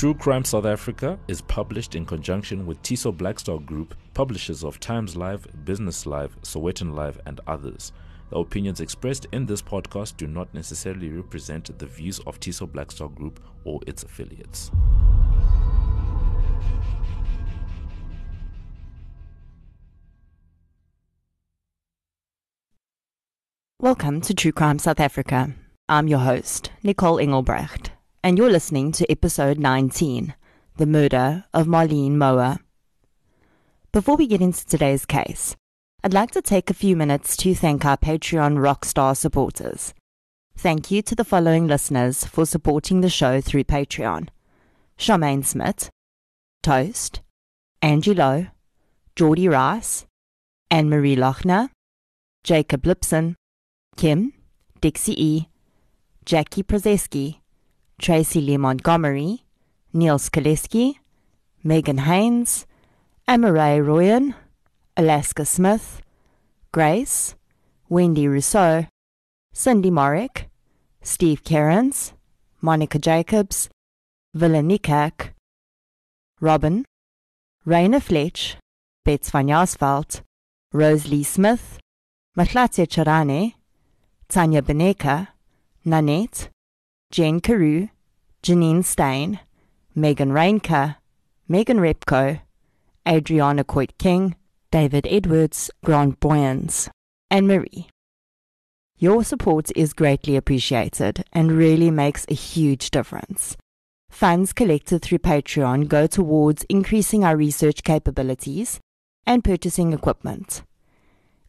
True Crime South Africa is published in conjunction with Tiso Blackstar Group, publishers of Times Live, Business Live, Sowetan Live, and others. The opinions expressed in this podcast do not necessarily represent the views of Tiso Blackstar Group or its affiliates. Welcome to True Crime South Africa. I'm your host, Nicole Engelbrecht, and you're listening to episode 19 The Murder of Marlene Mower. Before we get into today's case, I'd like to take a few minutes to thank our Patreon Rockstar supporters. Thank you to the following listeners for supporting the show through Patreon Charmaine Smith, Toast, Angie Lowe, Geordie Rice, Anne Marie Lochner, Jacob Lipson, Kim, Dixie E, Jackie Prozeski, Tracy Lee Montgomery, Neil Skaleski, Megan Haynes, Amaray Royan, Alaska Smith, Grace, Wendy Rousseau, Cindy Morick, Steve Cairns, Monica Jacobs, Villa Nikak, Robin, Raina Fletch, Bets van Jasveld, Rose Lee Smith, Matlatse Charane, Tanya Beneka, Nanette, Jen Carew, Janine Stein, Megan Rainka, Megan Repko, Adriana Coit King, David Edwards, Grant Boyens, and Marie. Your support is greatly appreciated and really makes a huge difference. Funds collected through Patreon go towards increasing our research capabilities and purchasing equipment.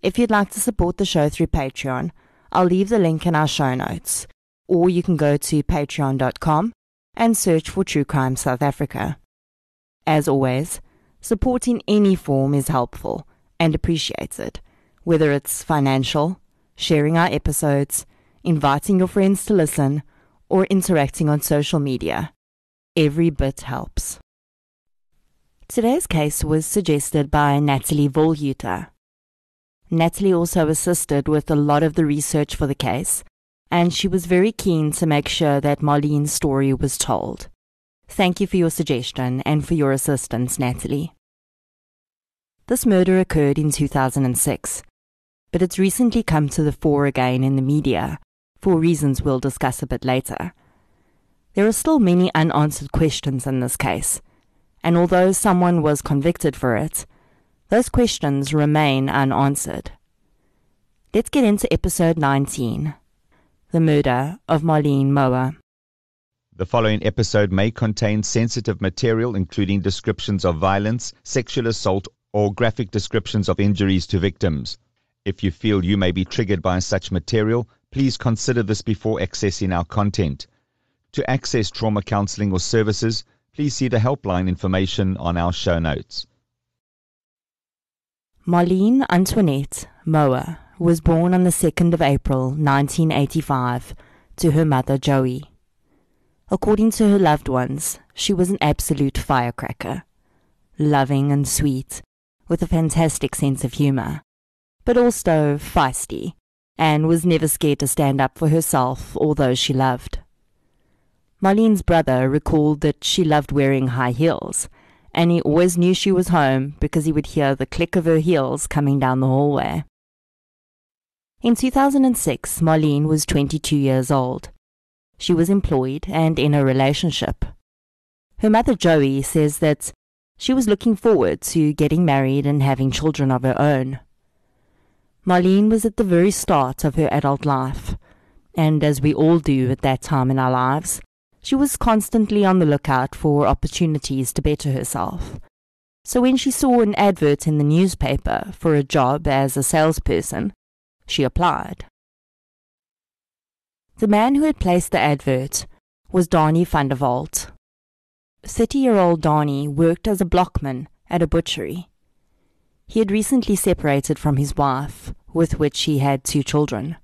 If you'd like to support the show through Patreon, I'll leave the link in our show notes, or you can go to patreon.com and search for True Crime South Africa. As always, support in any form is helpful and appreciated, whether it's financial, sharing our episodes, inviting your friends to listen, or interacting on social media. Every bit helps. Today's case was suggested by Natalie Volhuter. Natalie also assisted with a lot of the research for the case, and she was very keen to make sure that Marlene's story was told. Thank you for your suggestion and for your assistance, Natalie. This murder occurred in 2006, but it's recently come to the fore again in the media, for reasons we'll discuss a bit later. There are still many unanswered questions in this case, and although someone was convicted for it, those questions remain unanswered. Let's get into episode 19 The Murder of Marlene Mower. The following episode may contain sensitive material, including descriptions of violence, sexual assault, or graphic descriptions of injuries to victims. If you feel you may be triggered by such material, please consider this before accessing our content. To access trauma counseling or services, please see the helpline information on our show notes. Marlene Antoinette Was born on the 2nd of April 1985 to her mother Joey. According to her loved ones, she was an absolute firecracker, loving and sweet, with a fantastic sense of humor, but also feisty, and was never scared to stand up for herself or those she loved. Marlene's brother recalled that she loved wearing high heels and he always knew she was home because he would hear the click of her heels coming down the hallway. In 2006, Marlene was 22 years old. She was employed and in a relationship. Her mother Joey says that she was looking forward to getting married and having children of her own. Marlene was at the very start of her adult life, and as we all do at that time in our lives, she was constantly on the lookout for opportunities to better herself. So when she saw an advert in the newspaper for a job as a salesperson, she applied. The man who had placed the advert was Donnie van der Walt. 30 year old Donnie worked as a blockman at a butchery. He had recently separated from his wife, with which he had two children,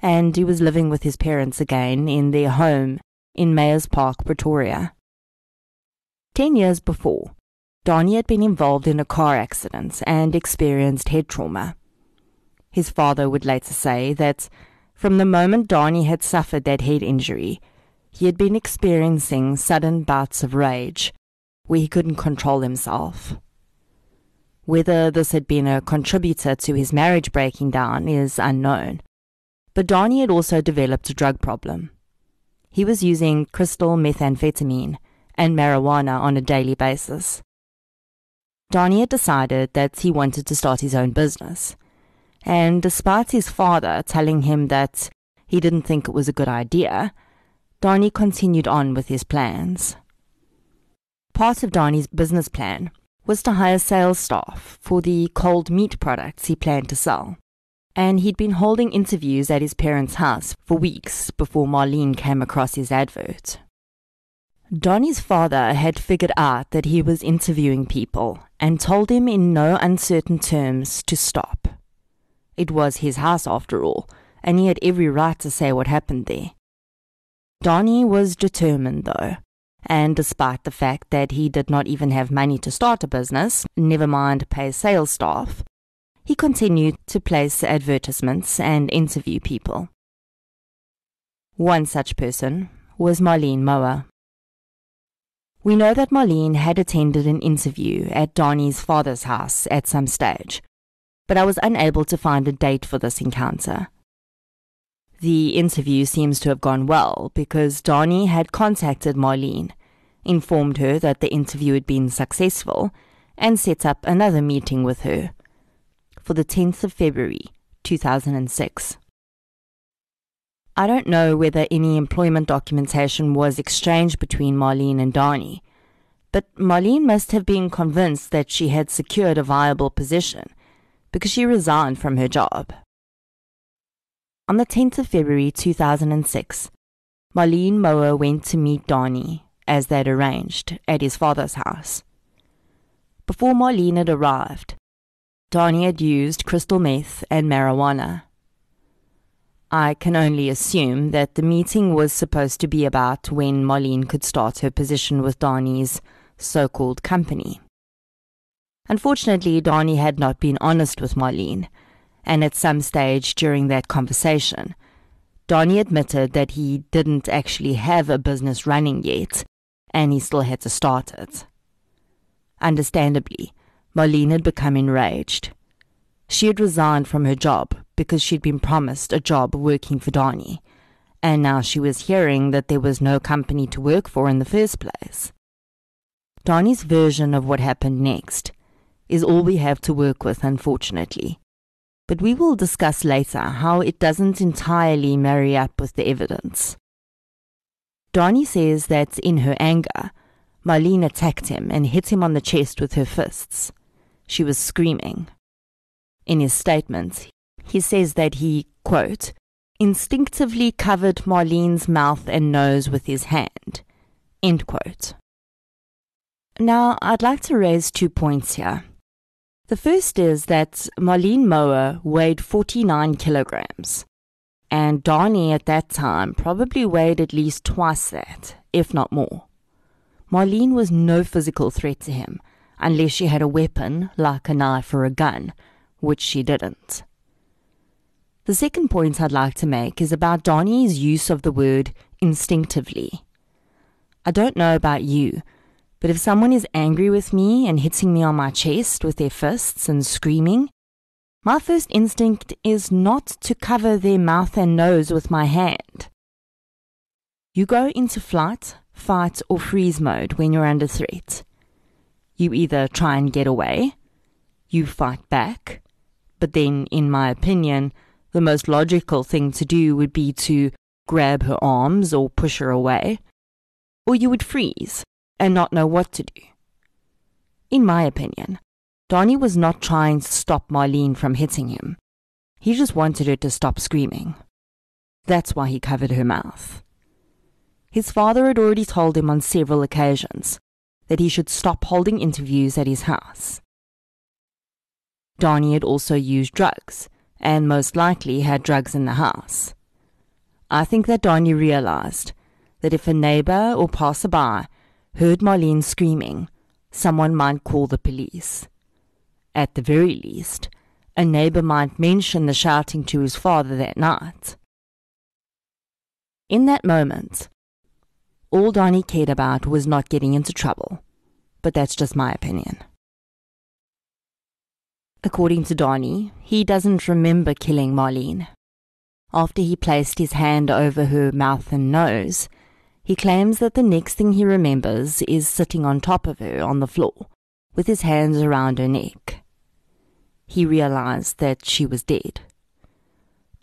and he was living with his parents again in their home in Meyerspark, Pretoria. Ten years before, Donnie had been involved in a car accident and experienced head trauma. His father would later say that from the moment Donnie had suffered that head injury, he had been experiencing sudden bouts of rage where he couldn't control himself. Whether this had been a contributor to his marriage breaking down is unknown, but Donnie had also developed a drug problem. He was using crystal methamphetamine and marijuana on a daily basis. Donnie had decided that he wanted to start his own business, and despite his father telling him that he didn't think it was a good idea, Donnie continued on with his plans. Part of Donnie's business plan was to hire sales staff for the cold meat products he planned to sell. And he'd been holding interviews at his parents' house for weeks before Marlene came across his advert. Donnie's father had figured out that he was interviewing people and told him in no uncertain terms to stop. It was his house after all, and he had every right to say what happened there. Donnie was determined, though, and despite the fact that he did not even have money to start a business, never mind pay sales staff, he continued to place advertisements and interview people. One such person was Marlene Moa. We know that Marlene had attended an interview at Donnie's father's house at some stage, but I was unable to find a date for this encounter. The interview seems to have gone well because Donnie had contacted Marlene, informed her that the interview had been successful, and set up another meeting with her for the 10th of February 2006. I don't know whether any employment documentation was exchanged between Marlene and Donnie, but Marlene must have been convinced that she had secured a viable position because she resigned from her job. On the 10th of February 2006, Marlene Moa went to meet Donnie, as they'd arranged, at his father's house. Before Marlene had arrived, Donnie had used crystal meth and marijuana. I can only assume that the meeting was supposed to be about when Marlene could start her position with Donnie's so called company. Unfortunately, Donnie had not been honest with Marlene and at some stage during that conversation, Donnie admitted that he didn't actually have a business running yet, and he still had to start it. Understandably, Marlene had become enraged. She had resigned from her job because she'd been promised a job working for Donnie, and now she was hearing that there was no company to work for in the first place. Donnie's version of what happened next is all we have to work with, unfortunately but we will discuss later how it doesn't entirely marry up with the evidence. Donnie says that in her anger, Marlene attacked him and hit him on the chest with her fists. She was screaming. In his statement, he says that he, quote, instinctively covered Marlene's mouth and nose with his hand, end quote. Now, I'd like to raise two points here. The first is that Marlene Moa weighed 49 kilograms, and Donnie at that time probably weighed at least twice that, if not more. Marlene was no physical threat to him, unless she had a weapon like a knife or a gun, which she didn't. The second point I'd like to make is about Donnie's use of the word instinctively. I don't know about you, but if someone is angry with me and hitting me on my chest with their fists and screaming, my first instinct is not to cover their mouth and nose with my hand. You go into flight, fight, or freeze mode when you're under threat. You either try and get away, you fight back, but then, in my opinion, the most logical thing to do would be to grab her arms or push her away, or you would freeze and not know what to do. In my opinion, Donnie was not trying to stop Marlene from hitting him. He just wanted her to stop screaming. That's why he covered her mouth. His father had already told him on several occasions that he should stop holding interviews at his house. Donnie had also used drugs, and most likely had drugs in the house. I think that Donnie realized that if a neighbor or passerby heard Marlene screaming, someone might call the police. At the very least, a neighbor might mention the shouting to his father that night. In that moment, all Donnie cared about was not getting into trouble. But that's just my opinion. According to Donnie, he doesn't remember killing Marlene. After he placed his hand over her mouth and nose, he claims that the next thing he remembers is sitting on top of her on the floor, with his hands around her neck. He realized that she was dead.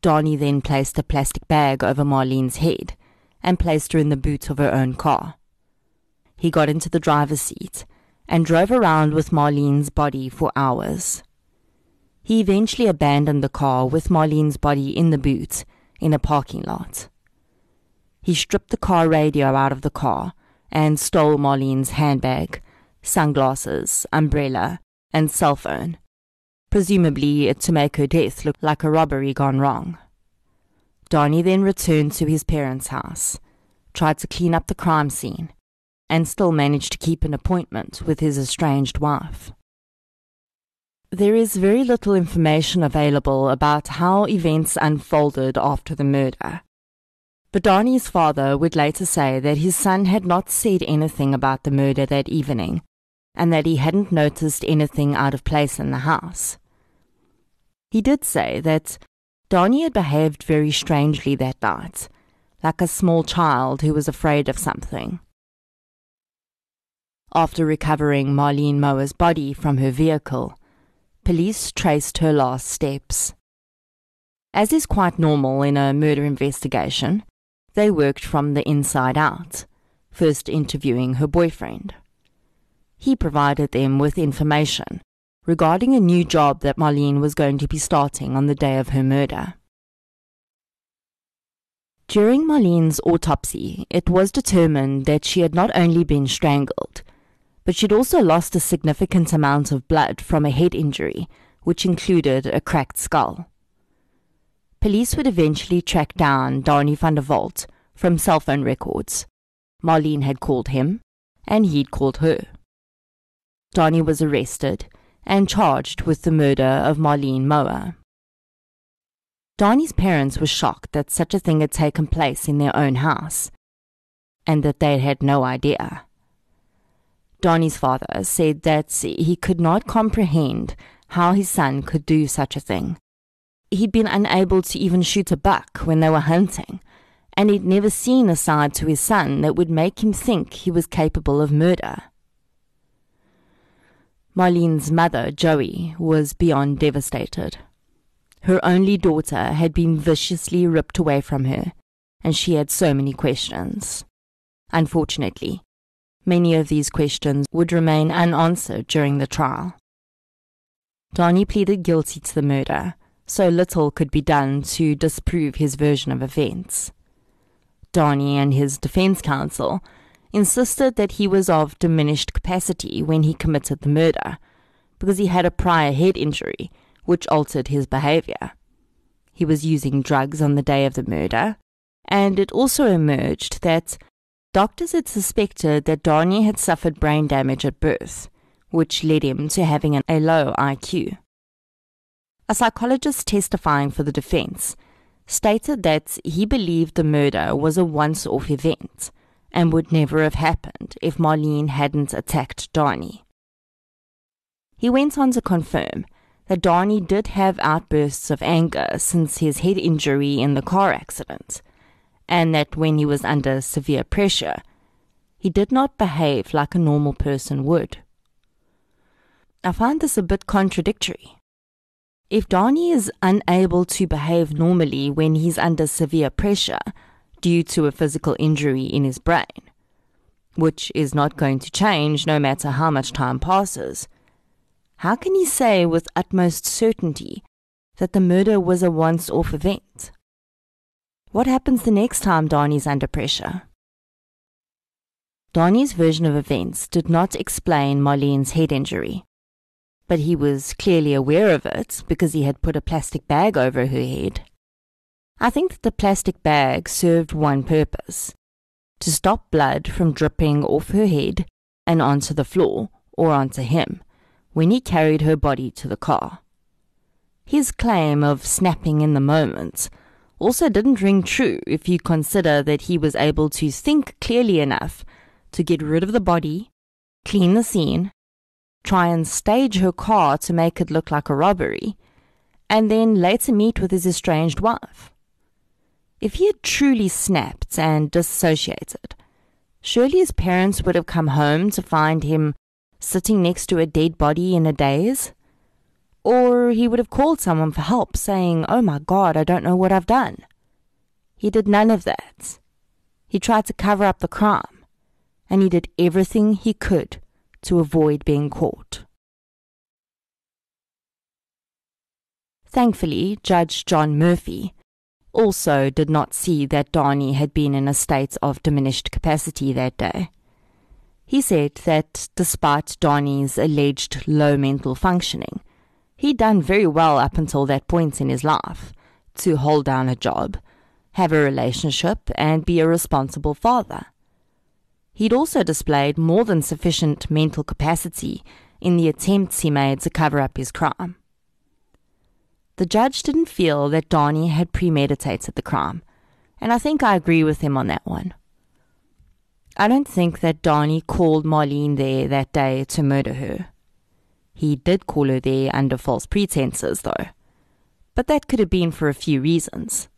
Donnie then placed a plastic bag over Marlene's head and placed her in the boot of her own car. He got into the driver's seat and drove around with Marlene's body for hours. He eventually abandoned the car with Marlene's body in the boot in a parking lot. He stripped the car radio out of the car and stole Marlene's handbag, sunglasses, umbrella, and cell phone, presumably to make her death look like a robbery gone wrong. Donnie then returned to his parents' house, tried to clean up the crime scene, and still managed to keep an appointment with his estranged wife. There is very little information available about how events unfolded after the murder. But Donnie's father would later say that his son had not said anything about the murder that evening, and that he hadn't noticed anything out of place in the house. He did say that Donnie had behaved very strangely that night, like a small child who was afraid of something. After recovering Marlene Moa's body from her vehicle, police traced her last steps. As is quite normal in a murder investigation, they worked from the inside out, first interviewing her boyfriend. He provided them with information regarding a new job that Marlene was going to be starting on the day of her murder. During Marlene's autopsy, it was determined that she had not only been strangled, but she'd also lost a significant amount of blood from a head injury, which included a cracked skull. Police would eventually track down Donnie van der Walt from cell phone records. Marlene had called him, and he'd called her. Donnie was arrested and charged with the murder of Marlene Moa. Donnie's parents were shocked that such a thing had taken place in their own house, and that they had no idea. Donnie's father said that he could not comprehend how his son could do such a thing. He'd been unable to even shoot a buck when they were hunting, and he'd never seen a side to his son that would make him think he was capable of murder. Marlene's mother, Joey, was beyond devastated. Her only daughter had been viciously ripped away from her, and she had so many questions. Unfortunately, Many of these questions would remain unanswered during the trial. Donnie pleaded guilty to the murder, so little could be done to disprove his version of events. Donnie and his defense counsel insisted that he was of diminished capacity when he committed the murder, because he had a prior head injury which altered his behavior. He was using drugs on the day of the murder, and it also emerged that Doctors had suspected that Donnie had suffered brain damage at birth, which led him to having an, a low IQ. A psychologist testifying for the defense stated that he believed the murder was a once off event and would never have happened if Marlene hadn't attacked Donnie. He went on to confirm that Donnie did have outbursts of anger since his head injury in the car accident and that when he was under severe pressure, he did not behave like a normal person would. I find this a bit contradictory. If Donnie is unable to behave normally when he's under severe pressure due to a physical injury in his brain, which is not going to change no matter how much time passes, how can he say with utmost certainty that the murder was a once off event? What happens the next time Donnie's under pressure? Donnie's version of events did not explain Marlene's head injury, but he was clearly aware of it because he had put a plastic bag over her head. I think that the plastic bag served one purpose to stop blood from dripping off her head and onto the floor or onto him when he carried her body to the car. His claim of snapping in the moment also didn't ring true if you consider that he was able to think clearly enough to get rid of the body, clean the scene, try and stage her car to make it look like a robbery, and then later meet with his estranged wife. If he had truly snapped and dissociated, surely his parents would have come home to find him sitting next to a dead body in a daze. Or he would have called someone for help, saying, Oh my God, I don't know what I've done. He did none of that. He tried to cover up the crime, and he did everything he could to avoid being caught. Thankfully, Judge John Murphy also did not see that Donnie had been in a state of diminished capacity that day. He said that despite Donnie's alleged low mental functioning, he'd done very well up until that point in his life to hold down a job, have a relationship, and be a responsible father. He'd also displayed more than sufficient mental capacity in the attempts he made to cover up his crime. The judge didn't feel that Donnie had premeditated the crime, and I think I agree with him on that one. I don't think that Donnie called Marlene there that day to murder her. He did call her there under false pretenses, though, but that could have been for a few reasons.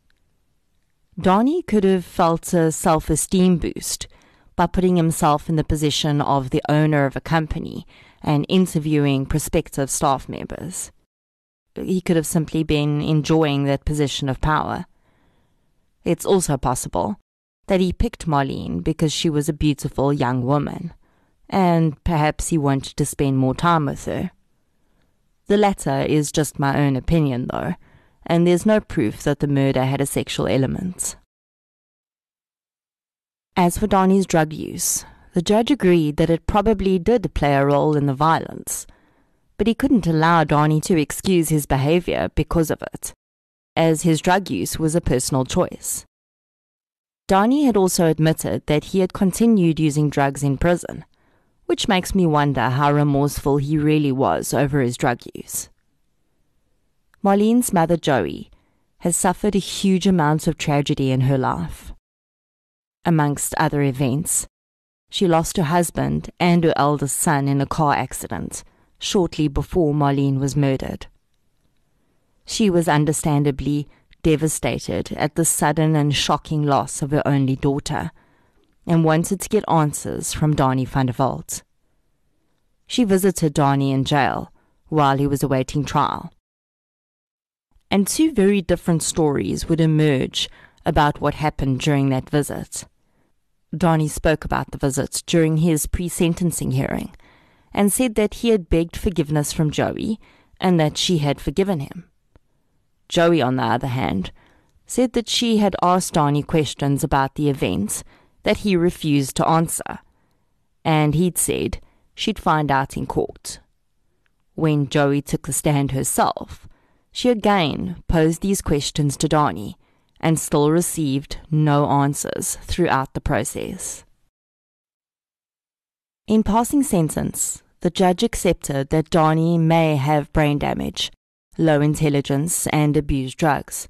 Donnie could have felt a self esteem boost by putting himself in the position of the owner of a company and interviewing prospective staff members he could have simply been enjoying that position of power. It's also possible that he picked Marlene because she was a beautiful young woman, and perhaps he wanted to spend more time with her. The latter is just my own opinion, though, and there's no proof that the murder had a sexual element. As for Donnie's drug use, the judge agreed that it probably did play a role in the violence but he couldn't allow Donnie to excuse his behavior because of it, as his drug use was a personal choice. Donnie had also admitted that he had continued using drugs in prison, which makes me wonder how remorseful he really was over his drug use. Marlene's mother, Joey, has suffered a huge amount of tragedy in her life. Amongst other events, she lost her husband and her eldest son in a car accident shortly before Marlene was murdered. She was understandably devastated at the sudden and shocking loss of her only daughter and wanted to get answers from Donnie van der Walt. She visited Donnie in jail while he was awaiting trial. And two very different stories would emerge about what happened during that visit. Donnie spoke about the visit during his pre sentencing hearing and said that he had begged forgiveness from Joey and that she had forgiven him. Joey, on the other hand, said that she had asked Donnie questions about the events that he refused to answer, and he'd said she'd find out in court. When Joey took the stand herself, she again posed these questions to Donnie and still received no answers throughout the process. In passing sentence, the judge accepted that Donnie may have brain damage, low intelligence, and abused drugs,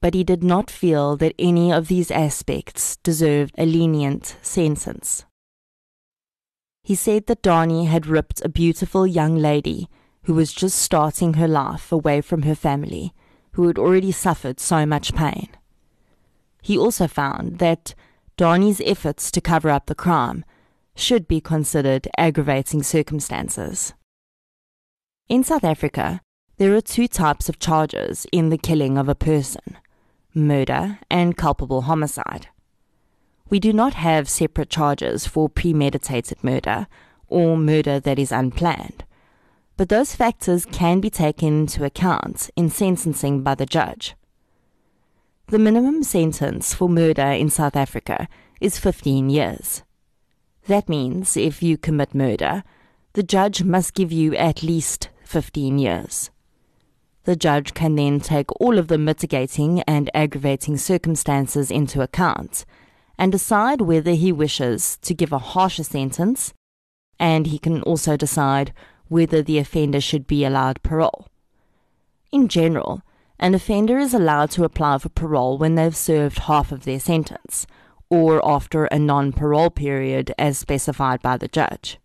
but he did not feel that any of these aspects deserved a lenient sentence. He said that Donnie had ripped a beautiful young lady who was just starting her life away from her family, who had already suffered so much pain. He also found that Donnie's efforts to cover up the crime should be considered aggravating circumstances. In South Africa, there are two types of charges in the killing of a person murder and culpable homicide. We do not have separate charges for premeditated murder or murder that is unplanned, but those factors can be taken into account in sentencing by the judge. The minimum sentence for murder in South Africa is 15 years. That means if you commit murder, the judge must give you at least 15 years. The judge can then take all of the mitigating and aggravating circumstances into account and decide whether he wishes to give a harsher sentence, and he can also decide whether the offender should be allowed parole. In general, an offender is allowed to apply for parole when they've served half of their sentence, or after a non parole period as specified by the judge.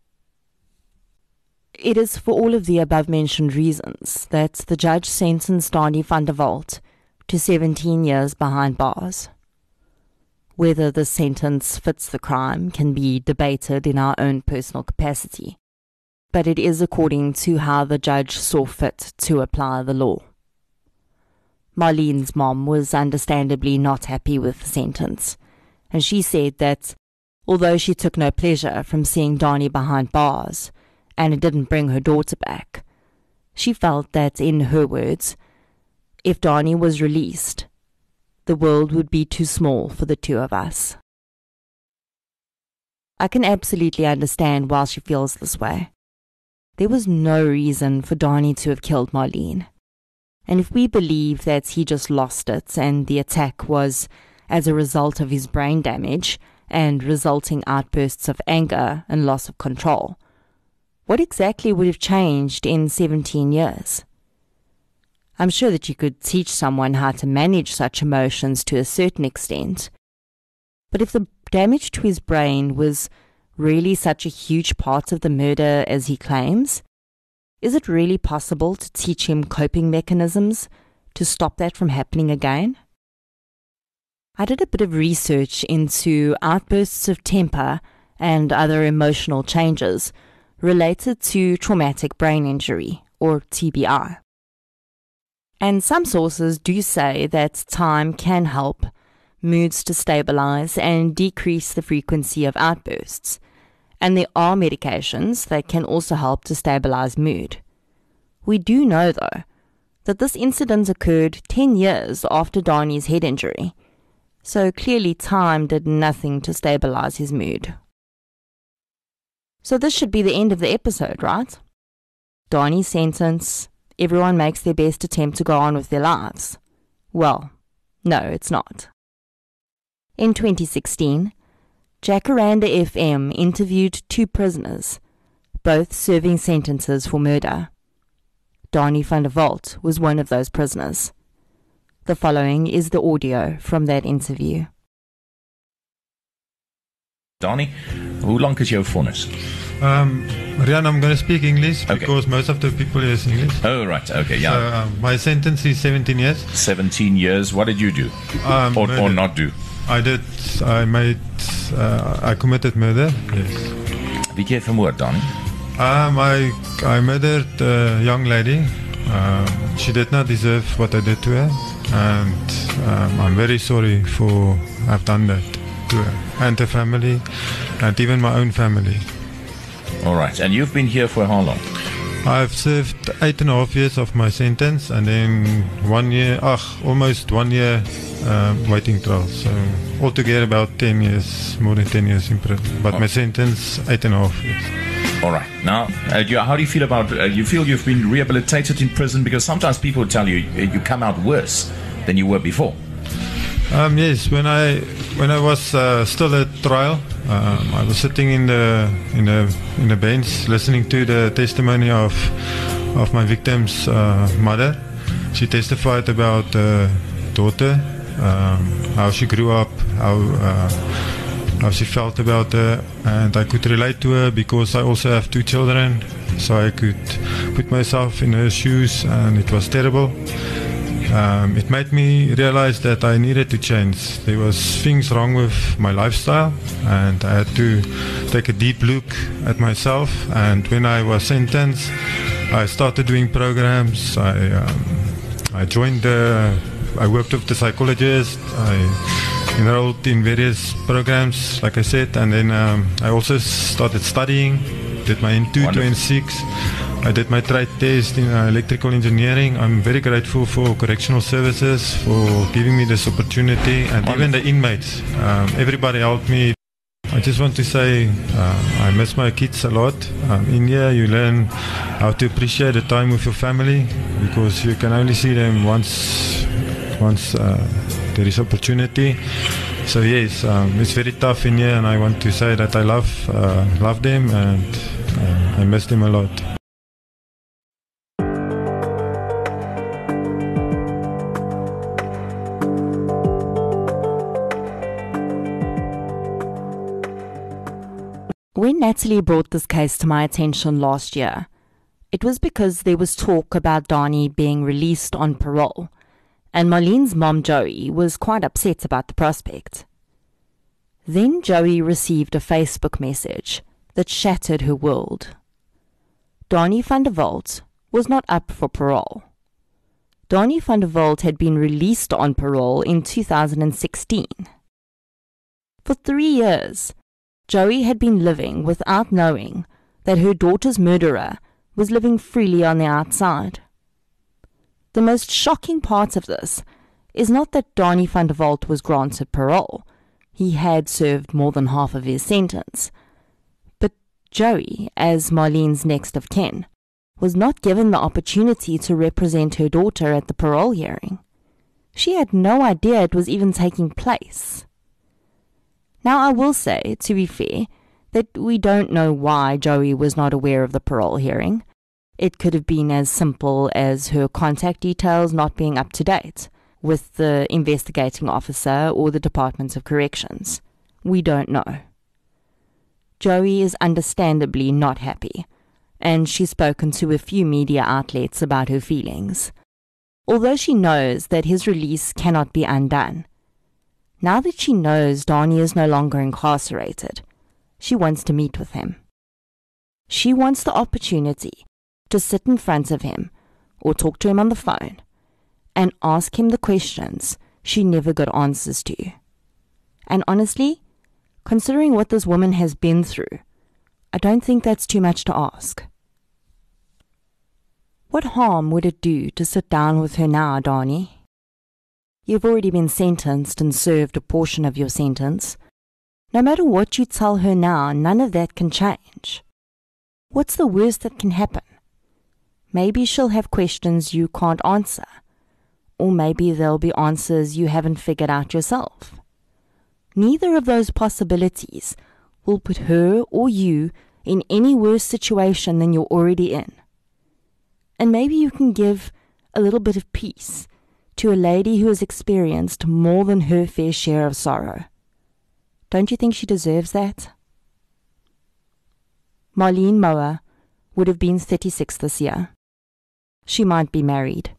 It is for all of the above mentioned reasons that the judge sentenced Donnie van der Walt to 17 years behind bars. Whether the sentence fits the crime can be debated in our own personal capacity, but it is according to how the judge saw fit to apply the law. Marlene's mom was understandably not happy with the sentence, and she said that although she took no pleasure from seeing Donnie behind bars, and it didn't bring her daughter back, she felt that, in her words, if Donnie was released, the world would be too small for the two of us. I can absolutely understand why she feels this way. There was no reason for Donnie to have killed Marlene. And if we believe that he just lost it and the attack was as a result of his brain damage and resulting outbursts of anger and loss of control, what exactly would have changed in 17 years? I'm sure that you could teach someone how to manage such emotions to a certain extent. But if the damage to his brain was really such a huge part of the murder as he claims, is it really possible to teach him coping mechanisms to stop that from happening again? I did a bit of research into outbursts of temper and other emotional changes related to traumatic brain injury, or TBI. And some sources do say that time can help moods to stabilize and decrease the frequency of outbursts and there are medications that can also help to stabilize mood. We do know, though, that this incident occurred 10 years after Donnie's head injury, so clearly time did nothing to stabilize his mood. So this should be the end of the episode, right? Donnie's sentence, everyone makes their best attempt to go on with their lives. Well, no, it's not. In 2016, Jacaranda FM interviewed two prisoners, both serving sentences for murder. Donnie van der Walt was one of those prisoners. The following is the audio from that interview. Donnie, hoe lang is your vonnis? Um, Rian, I'm going to speak English Okay. because most of the people here is English. Oh, right, okay, yeah. So, um, my sentence is 17 years. 17 years. What did you do? Um, Or, or not do? I did. I made. Uh, I committed murder. Yes. Wie keer vermoord, Donnie? Um, I I murdered a young lady. Um, she did not deserve what I did to her, and um, I'm very sorry for I've done that to her and her family, and even my own family. All right, and you've been here for how long? I've served eight and a half years of my sentence, and then one year, ach, almost one year um, waiting trial. So altogether about ten years, more than ten years in prison. But my sentence eight and a half years. All right. Now, uh, you, how do you feel about? Uh, you feel you've been rehabilitated in prison because sometimes people tell you uh, you come out worse than you were before. Um, yes, when I when I was uh, still at trial, um, I was sitting in the in the in the bench listening to the testimony of of my victim's uh, mother. She testified about uh, daughter, um, how she grew up, how uh, how she felt about her, and I could relate to her because I also have two children, so I could put myself in her shoes, and it was terrible. Um, it made me realize that I needed to change. There was things wrong with my lifestyle, and I had to take a deep look at myself. And when I was sentenced, I started doing programs. I um, I joined the. I worked with the psychologist. I enrolled in various programs, like I said, and then um, I also started studying. Did my N2 to N6. I did my trade test in uh, electrical engineering. I'm very grateful for correctional services for giving me this opportunity and even the inmates. Um, everybody helped me. I just want to say uh, I miss my kids a lot. Um, in here, you learn how to appreciate the time with your family because you can only see them once, once uh, there is opportunity. So yes, um, it's very tough in here, and I want to say that I love, uh, love them, and uh, I miss them a lot. Natalie brought this case to my attention last year, it was because there was talk about Donnie being released on parole, and Marlene's mom Joey was quite upset about the prospect. Then Joey received a Facebook message that shattered her world. Donnie van der Walt was not up for parole. Donnie van der Walt had been released on parole in 2016. For three years, Joey had been living without knowing that her daughter's murderer was living freely on the outside. The most shocking part of this is not that Donnie van der Walt was granted parole. He had served more than half of his sentence. But Joey, as Marlene's next of kin, was not given the opportunity to represent her daughter at the parole hearing. She had no idea it was even taking place. Now, I will say, to be fair, that we don't know why Joey was not aware of the parole hearing. It could have been as simple as her contact details not being up to date with the investigating officer or the Department of Corrections. We don't know. Joey is understandably not happy, and she's spoken to a few media outlets about her feelings. Although she knows that his release cannot be undone, now that she knows Donnie is no longer incarcerated, she wants to meet with him. She wants the opportunity to sit in front of him or talk to him on the phone and ask him the questions she never got answers to. And honestly, considering what this woman has been through, I don't think that's too much to ask. What harm would it do to sit down with her now, Donnie? You've already been sentenced and served a portion of your sentence. No matter what you tell her now, none of that can change. What's the worst that can happen? Maybe she'll have questions you can't answer, or maybe there'll be answers you haven't figured out yourself. Neither of those possibilities will put her or you in any worse situation than you're already in. And maybe you can give a little bit of peace to a lady who has experienced more than her fair share of sorrow. Don't you think she deserves that? Marlene Moa would have been 36 this year. She might be married.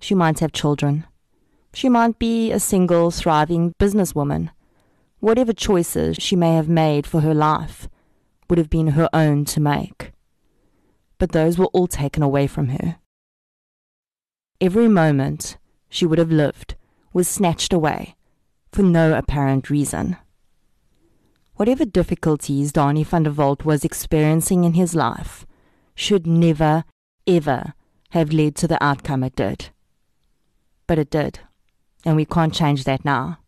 She might have children. She might be a single, thriving businesswoman. Whatever choices she may have made for her life would have been her own to make. But those were all taken away from her. Every moment she would have lived was snatched away for no apparent reason. Whatever difficulties Donnie van der Walt was experiencing in his life should never, ever have led to the outcome it did. But it did, and we can't change that now.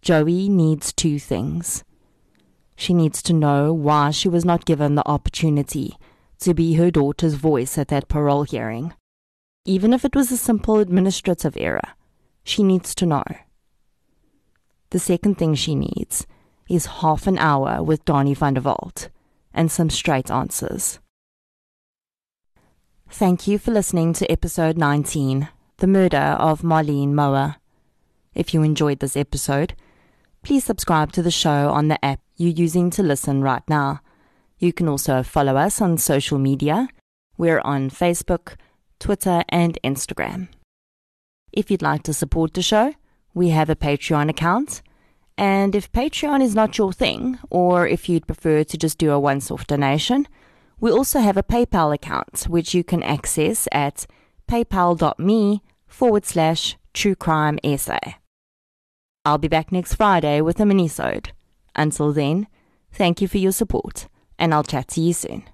Joey needs two things. She needs to know why she was not given the opportunity to be her daughter's voice at that parole hearing. Even if it was a simple administrative error, she needs to know. The second thing she needs is half an hour with Donnie van der and some straight answers. Thank you for listening to episode 19, The Murder of Marlene Moa. If you enjoyed this episode, please subscribe to the show on the app you're using to listen right now. You can also follow us on social media. We're on Facebook, Twitter, and Instagram. If you'd like to support the show, we have a Patreon account. And if Patreon is not your thing, or if you'd prefer to just do a once off donation, we also have a PayPal account, which you can access at paypal.me forward slash true crime. I'll be back next Friday with a minisode. Until then, thank you for your support, and I'll chat to you soon.